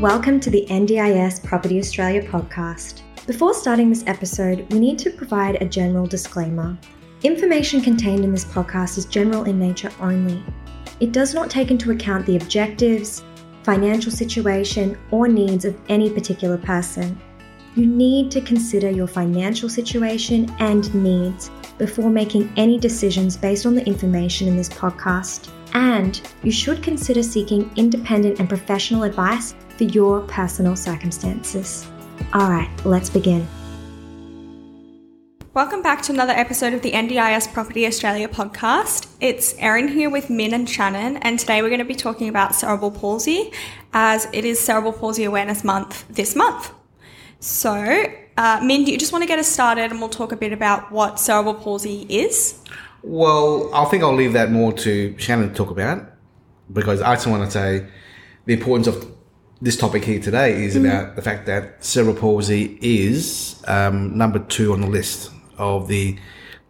Welcome to the NDIS Property Australia podcast. Before starting this episode, we need to provide a general disclaimer. Information contained in this podcast is general in nature only. It does not take into account the objectives, financial situation, or needs of any particular person. You need to consider your financial situation and needs before making any decisions based on the information in this podcast. And you should consider seeking independent and professional advice for your personal circumstances. All right, let's begin. Welcome back to another episode of the NDIS Property Australia podcast. It's Eryn here with Min and Shannon, and today we're going to be talking about cerebral palsy as it is Cerebral Palsy Awareness Month this month. So, uh, Min, do you just want to get us started and we'll talk a bit about what cerebral palsy is? Well, I think I'll leave that more to Shannon to talk about because I just want to say the importance of this topic here today is about the fact that cerebral palsy is um, number two on the list of the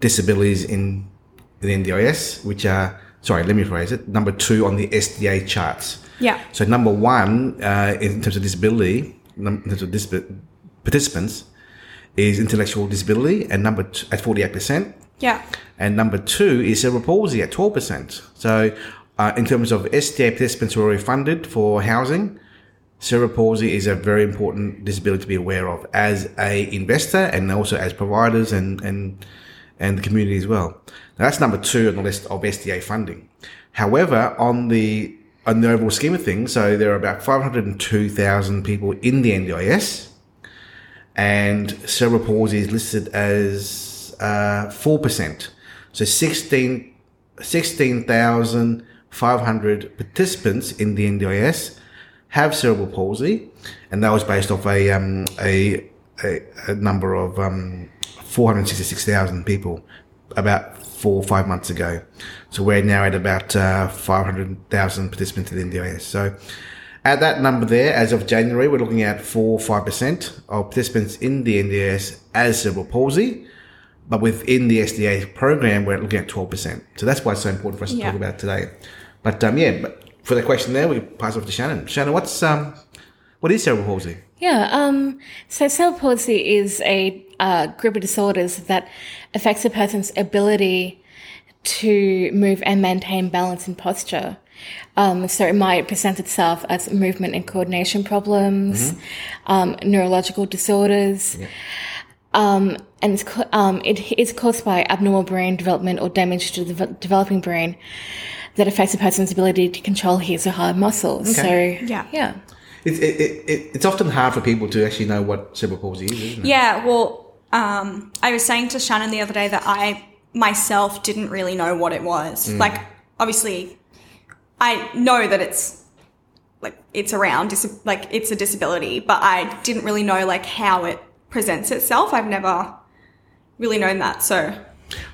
disabilities in the NDIS, which are, sorry, let me phrase it, number two on the SDA charts. Yeah. So number one, uh, in terms of disability, in terms of disab- participants, is intellectual disability, and number t- at forty eight percent, Yeah. and number two is cerebral palsy at twelve percent. So, uh, in terms of SDA participants who are already funded for housing, cerebral palsy is a very important disability to be aware of as a investor and also as providers and and and the community as well. Now, that's number two on the list of SDA funding. However, on the on the overall scheme of things, so there are about 502,000 people in the NDIS, and cerebral palsy is listed as uh, 4%. So 16 16,500 participants in the NDIS have cerebral palsy, and that was based off a um, a, a, a number of um, 466,000 people about four or five months ago. So we're now at about uh, 500,000 participants in the NDIS. So at that number there, as of January, we're looking at four or five percent of participants in the NDIS as cerebral palsy. But within the SDA program, we're looking at 12%. So that's why it's so important for us to Yeah. talk about today. But um, yeah, but for the question there, we pass off to Shannon. Shannon, what's um, what is cerebral palsy? Yeah, um, so cerebral palsy is a uh, group of disorders that affects a person's ability to move and maintain balance and posture. Um, so it might present itself as movement and coordination problems, um, neurological disorders, um, and it's, um, it is caused by abnormal brain development or damage to the developing brain that affects a person's ability to control his or her muscles. Okay. So Yeah. yeah. It's it, it, it, it's often hard for people to actually know what cerebral palsy is, isn't it? Yeah, well, um, I was saying to Shannon the other day that I myself didn't really know what it was. Like, obviously, I know that it's like it's around, dis- like it's a disability, but I didn't really know like how it presents itself. I've never really known that. So,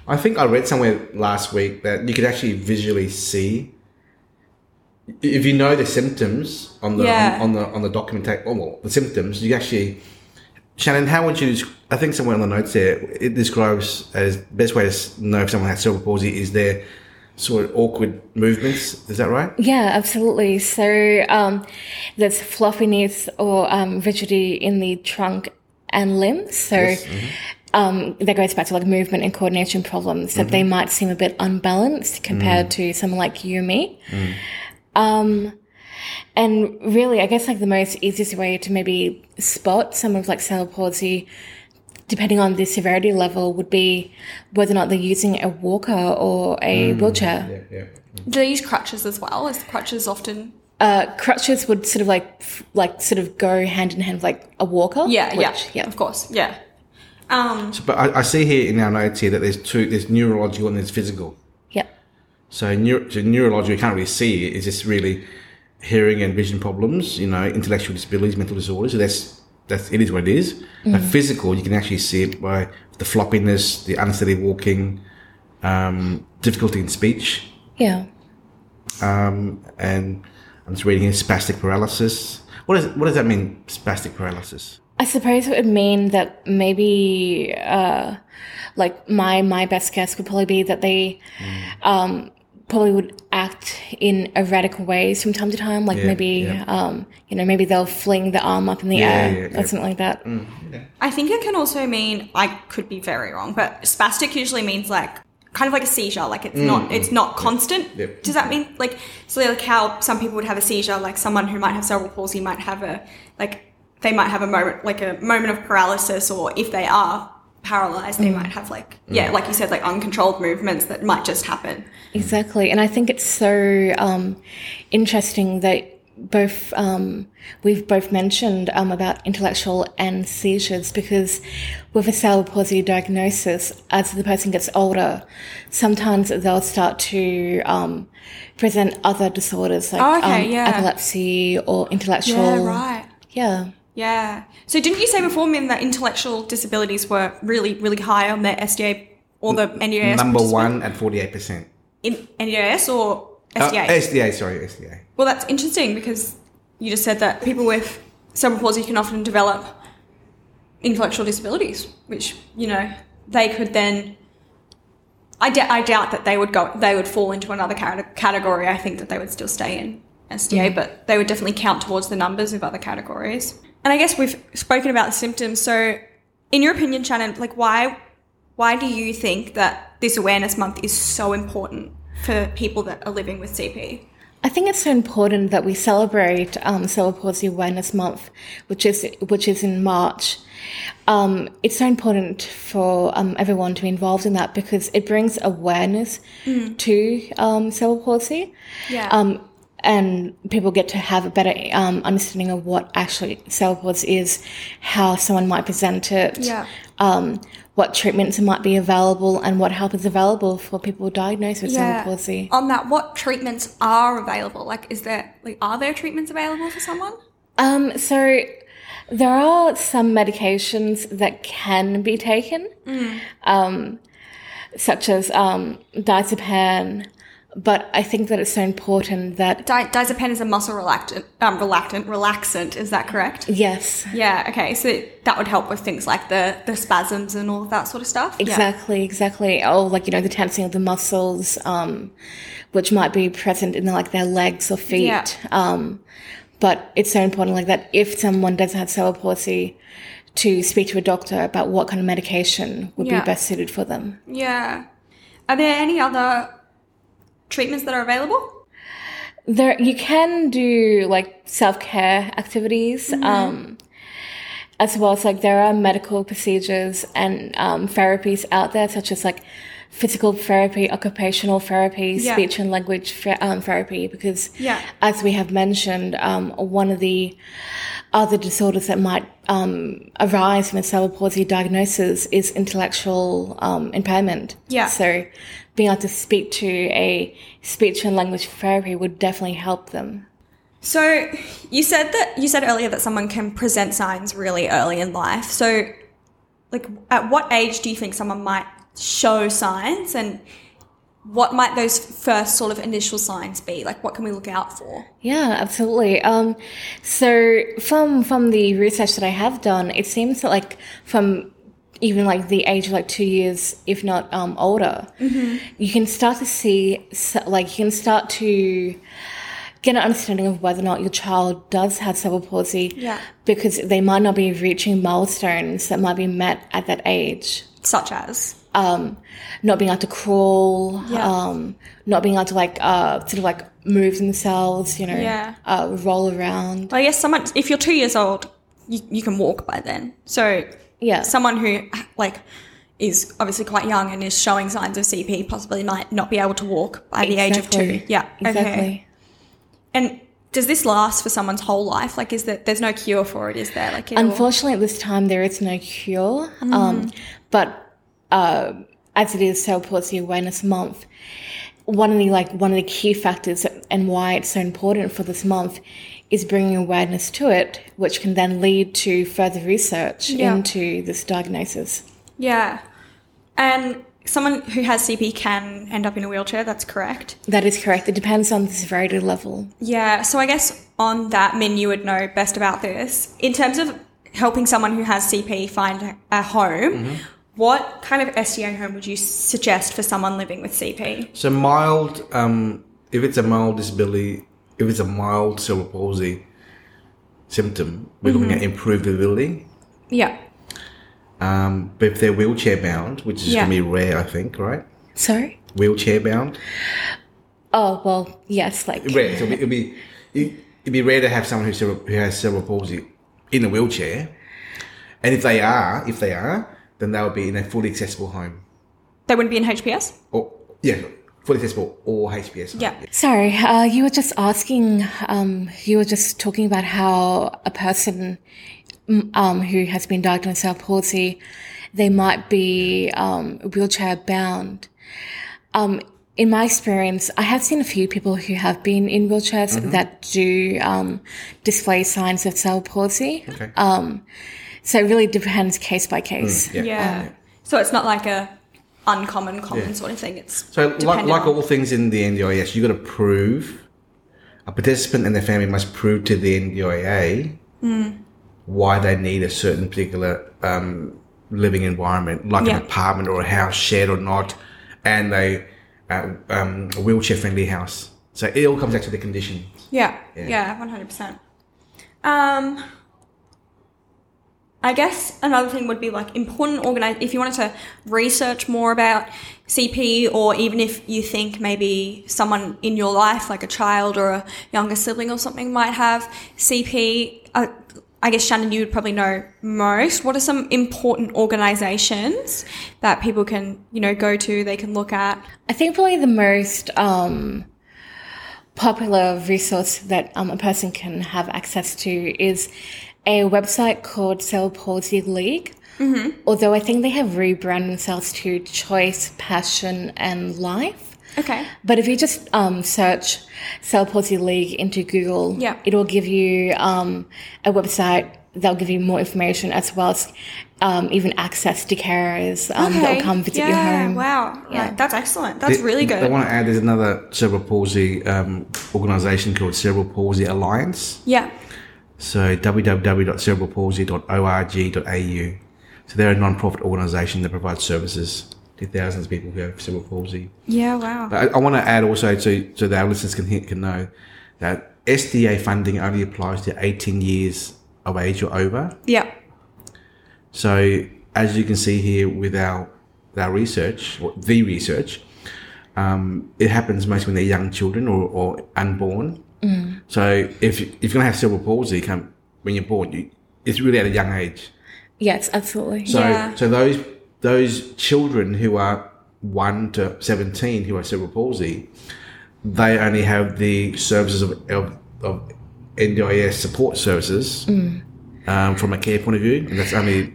I think I read somewhere last week that you could actually visually see if you know the symptoms on the Yeah. on, on the on the documentation. Oh, well, the symptoms you actually. Shannon, how would you? I think somewhere on the notes there it describes as best way to know if someone has cerebral palsy is their sort of awkward movements. Is that right? Yeah, absolutely. So um, there's fluffiness or um, rigidity in the trunk and limbs. So Yes, mhm. Um, that goes back to like movement and coordination problems that they might seem a bit unbalanced compared to someone like you or me. Um, and really, I guess like the most easiest way to maybe spot someone with like cerebral palsy, depending on the severity level, would be whether or not they're using a walker or a wheelchair. Yeah, yeah. do they use crutches as well? Is crutches often? Uh, crutches would sort of like, like sort of go hand in hand with like a walker. Yeah, yeah, yeah. of course, yeah. Um, But I, I see here in our notes here that there's two. There's neurological and there's physical. Yeah. So, neuro, so neurological, you can't really see it. It's just really hearing and vision problems, you know, intellectual disabilities, mental disorders. So that's, that's, it is what it is. But physical, you can actually see it by the floppiness, the unsteady walking, um, difficulty in speech. Yeah. Um, and I'm just reading here, spastic paralysis. What, is, what does that mean, spastic paralysis? I suppose it would mean that maybe, uh, like my, my best guess would probably be that they, um, probably would act in erratic ways from time to time, like Yeah, maybe, yeah. um, you know, maybe they'll fling the arm up in the Yeah, air yeah, or yeah. Mm. something like that. I think it can also mean I could be very wrong, but spastic usually means like kind of like a seizure, like it's not it's not constant. Mm. Yep. Does that mean like so like how some people would have a seizure, like someone who might have cerebral palsy might have a like they might have a moment like a moment of paralysis, or if they are paralyzed, they might have like yeah, like you said, like uncontrolled movements that might just happen. Exactly. And I think it's so um, interesting that both um, we've both mentioned um, about intellectual and seizures because with a cerebral palsy diagnosis, as the person gets older, sometimes they'll start to um, present other disorders like Oh, okay, um, yeah. epilepsy or intellectual. Yeah, right. Yeah. Yeah. So didn't you say before, Min, that intellectual disabilities were really, really high on the SDA or the NDIS? Number one at 48%. in NDIS or Uh, SDA? SDA, sorry, SDA. well, that's interesting because you just said that people with cerebral palsy can often develop intellectual disabilities, which you know they could then. I, d- I doubt that they would go. They would fall into another cate- category. I think that they would still stay in SDA, but they would definitely count towards the numbers of other categories. And I guess we've spoken about the symptoms. So, in your opinion, Shannon, like why why do you think that this awareness month is so important for people that are living with CP? I think it's so important that we celebrate um, Cerebral Palsy Awareness Month, which is which is in March. Um, it's so important for um, everyone to be involved in that because it brings awareness to um, cerebral palsy. Yeah. Um, and people get to have a better um, understanding of what actually palsy is, how someone might present it, Yeah. um, what treatments might be available, and what help is available for people diagnosed with cerebral palsy. On that, what treatments are available? Like, is there like are there treatments available for someone? Um, so there are some medications that can be taken, um, such as um, diazepam. But I think that it's so important that Di- diazepam is a muscle relaxant, um, relaxant, relaxant. Is that correct? yes, Yeah. Okay. So that would help with things like the the spasms and all of that sort of stuff. Yeah. exactly, exactly. Oh, like you know the tensing of the muscles, um, which might be present in like their legs or feet. Yeah. Um, but it's so important like that if someone does have cerebral palsy, to speak to a doctor about what kind of medication would Yeah. be best suited for them. Yeah. Are there any other treatments that are available? There, you can do like self care activities, um, as well as like there are medical procedures and um, therapies out there, such as like physical therapy, occupational therapy, Yeah. speech and language fe- um, therapy. Because, Yeah. as we have mentioned, um, one of the other disorders that might um, arise from a cerebral palsy diagnosis is intellectual um, impairment. Yeah. So, being able to speak to a speech and language therapy would definitely help them. So you said that you said earlier that someone can present signs really early in life. So, like, at what age do you think someone might show signs, and what might those first sort of initial signs be? Like, what can we look out for? Yeah, absolutely. Um, so from from the research that I have done, it seems that like from even like the age of like two years, if not um, older, you can start to see like you can start to get an understanding of whether or not your child does have cerebral palsy. Yeah. Because they might not be reaching milestones that might be met at that age. Such as, Um, not being able to crawl, Yeah. um, not being able to like uh, sort of like move themselves, you know, Yeah. uh, roll around. well, I guess someone if you're two years old, you, you can walk by then. So Yeah. someone who like is obviously quite young and is showing signs of CP possibly might not be able to walk by the age of two. Yeah, Exactly. Okay. And does this last for someone's whole life? Like, is that there's no cure for it? Is there like Unfortunately, at this time, there is no cure. Mm. Um, but uh, as it is Cerebral Palsy Awareness Month, one of the like one of the key factors and why it's so important for this month is bringing awareness to it, which can then lead to further research Yeah. into this diagnosis. Yeah, and someone who has CP can end up in a wheelchair. That's correct. That is correct. It depends on the severity level. Yeah. So I guess on that, Min, you would know best about this in terms of helping someone who has CP find a home. Mm-hmm. What kind of SDA home would you suggest for someone living with CP? So mild, um, if it's a mild disability, if it's a mild cerebral palsy symptom, we're looking at Improved Liveability. Yeah. Um, but if they're wheelchair bound, which is Yeah. going to be rare, I think, right? Sorry. Wheelchair bound, Oh well, yes. Like rare. So it'd be it'd be rare to have someone cerebral, who has cerebral palsy in a wheelchair. And if they are, if they are, then they would be in a fully accessible home. They wouldn't be in HPS? Or yeah, fully accessible or HPS. home. Yeah. Sorry, uh, you were just asking, um, you were just talking about how a person mm, um, who has been diagnosed with cerebral palsy, they might be um, wheelchair bound. Um, in my experience, I have seen a few people who have been in wheelchairs that do um, display signs of cerebral palsy. Okay. So it really depends case by case. yeah. Yeah. So it's not like a uncommon, common sort of thing. It's So, like, like all things in the NDIS, you got to prove a participant and their family must prove to the NDIA why they need a certain particular um, living environment, like Yeah. an apartment or a house, shared or not, and a, uh, um, a wheelchair friendly house. So it all comes back to the condition. Yeah, Yeah. yeah, one hundred percent. I guess another thing would be like important organize. If you wanted to research more about CP, or even if you think maybe someone in your life, like a child or a younger sibling or something, might have CP. Uh, I guess Shannon, you would probably know most. What are some important organisations that people can, you know, go to? They can look at. I think probably the most um, popular resource that um, a person can have access to is a website called Cerebral Palsy League. Mm-hmm. Although I think they have rebranded themselves to Choice, Passion, and Life. Okay. But if you just um, search Cerebral Palsy League into Google, Yeah. it'll give you um, a website that'll give you more information as well as um, even access to carers um, that'll come visit yeah, your home. Wow. Yeah. Right. That's excellent. That's They- really good. I want to add there's another cerebral palsy um, organisation called Cerebral Palsy Alliance. yeah. So www.cerebralpalsy.org.au. So they're a non-profit organisation that provides services to thousands of people who have cerebral palsy. Yeah. Wow. But I, I want to add also so so that our listeners can can know that SDA funding only applies to 18 years of age or over. yeah. So as you can see here with our our research, or the research, um, it happens mostly when they're young children or, or unborn. So if if you're gonna have cerebral palsy, come when you're born, you, it's really at a young age. Yes, absolutely. So Yeah. so those those children who are one to seventeen who are cerebral palsy, they only have the services of of, of NDIS support services um, from a care point of view, and that's only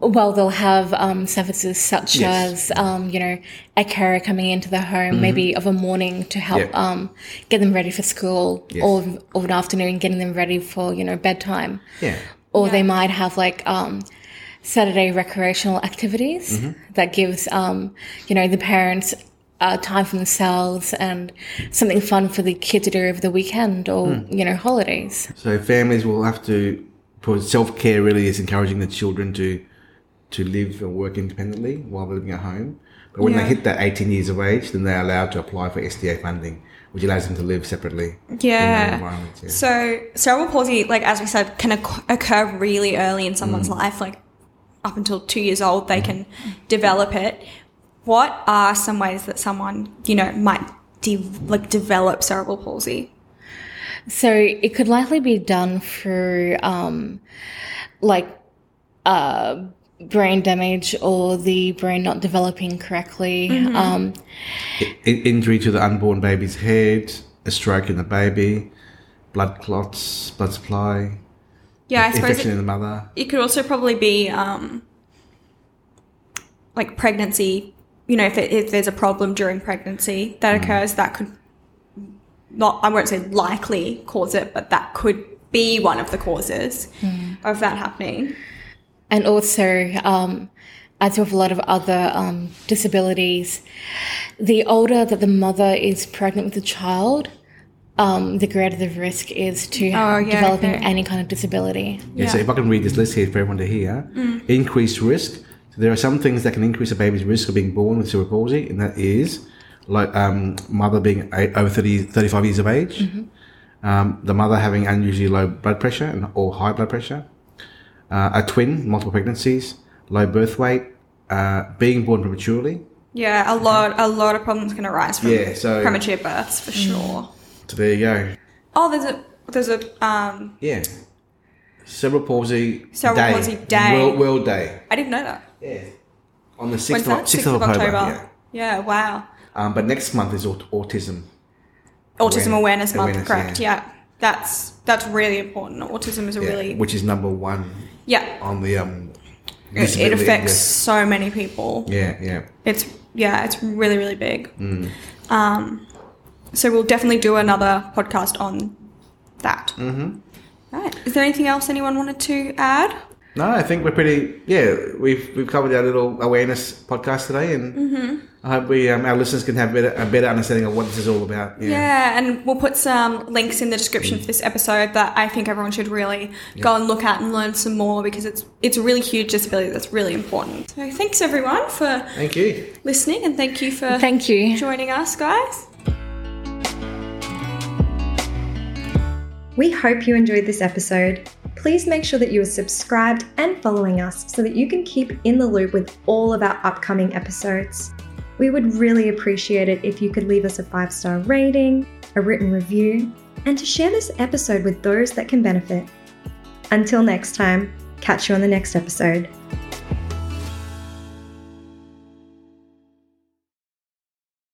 Well, they'll have um, services such Yes. as, um, you know, a carer coming into the home, maybe of a morning to help Mm-hmm. Um, get them ready for school, Yes. or of an afternoon getting them ready for, you know, bedtime. yeah. Or they might have like um, Saturday recreational activities Mm-hmm. that gives, um, you know, the parents uh, time for themselves and something fun for the kids to do over the weekend or, Hmm. you know, holidays. So families will have to, for self care, really is encouraging the children to to live and work independently while they're living at home. But when Yeah. they hit that 18 years of age, then they're allowed to apply for SDA funding, which allows them to live separately. in their Yeah. yeah. So cerebral palsy, like as we said, can occur really early in someone's Mm. life, like up until two years old, they can develop it. What are some ways that someone, you know, might de- like develop cerebral palsy? So it could likely be done through, um, like, uh, brain damage or the brain not developing correctly. Um, I- injury to the unborn baby's head, a stroke in the baby, blood clots, blood supply, Yeah, I suppose infection it, in the mother. it could also probably be um, like pregnancy. You know, if, it, if there's a problem during pregnancy that occurs, that could not, I won't say likely cause it, but that could be one of the causes of that happening. And also, um, as with a lot of other um, disabilities, the older that the mother is pregnant with the child, um, the greater the risk is to Oh, yeah, developing okay. any kind of disability. Yeah, so if I can read this list here for everyone to hear, increased risk. So there are some things that can increase a baby's risk of being born with cerebral palsy, and that is like um, mother being a- over 30, 35 years of age, um, the mother having unusually low blood pressure and, or high blood pressure, uh, a twin, multiple pregnancies, low birth weight, uh, being born prematurely. Yeah, a lot, a lot of problems can arise from Yeah, so- premature births for sure. So there you go. Oh, there's a there's a um. Yeah. Cerebral palsy Cerebral day. palsy day. World, World Day. I didn't know that. Yeah. On the 6th, When's of, that? 6th of October. Yeah. Yeah. Wow. Um, but next month is aut- autism. Autism Awareness- Awareness Month. awareness, correct. yeah. Yeah. That's that's really important. Autism is a Yeah, really which is number one yeah. on the um. It, it affects so many people. Yeah, yeah. It's yeah, it's really really big. Mm. Um, so we'll definitely do another podcast on that. Mm-hmm. Right. Is there anything else anyone wanted to add? No, I think we're pretty. Yeah, we've we've covered our little awareness podcast today, and Mm-hmm. I hope we um, our listeners can have better, a better understanding of what this is all about. Yeah. Yeah, and we'll put some links in the description for this episode that I think everyone should really go and look at and learn some more because it's it's a really huge disability that's really important. So thanks everyone for Thank you. listening and thank you for Thank you. joining us, guys. We hope you enjoyed this episode. Please make sure that you are subscribed and following us so that you can keep in the loop with all of our upcoming episodes. We would really appreciate it if you could leave us a five star rating, a written review, and to share this episode with those that can benefit. Until next time, catch you on the next episode.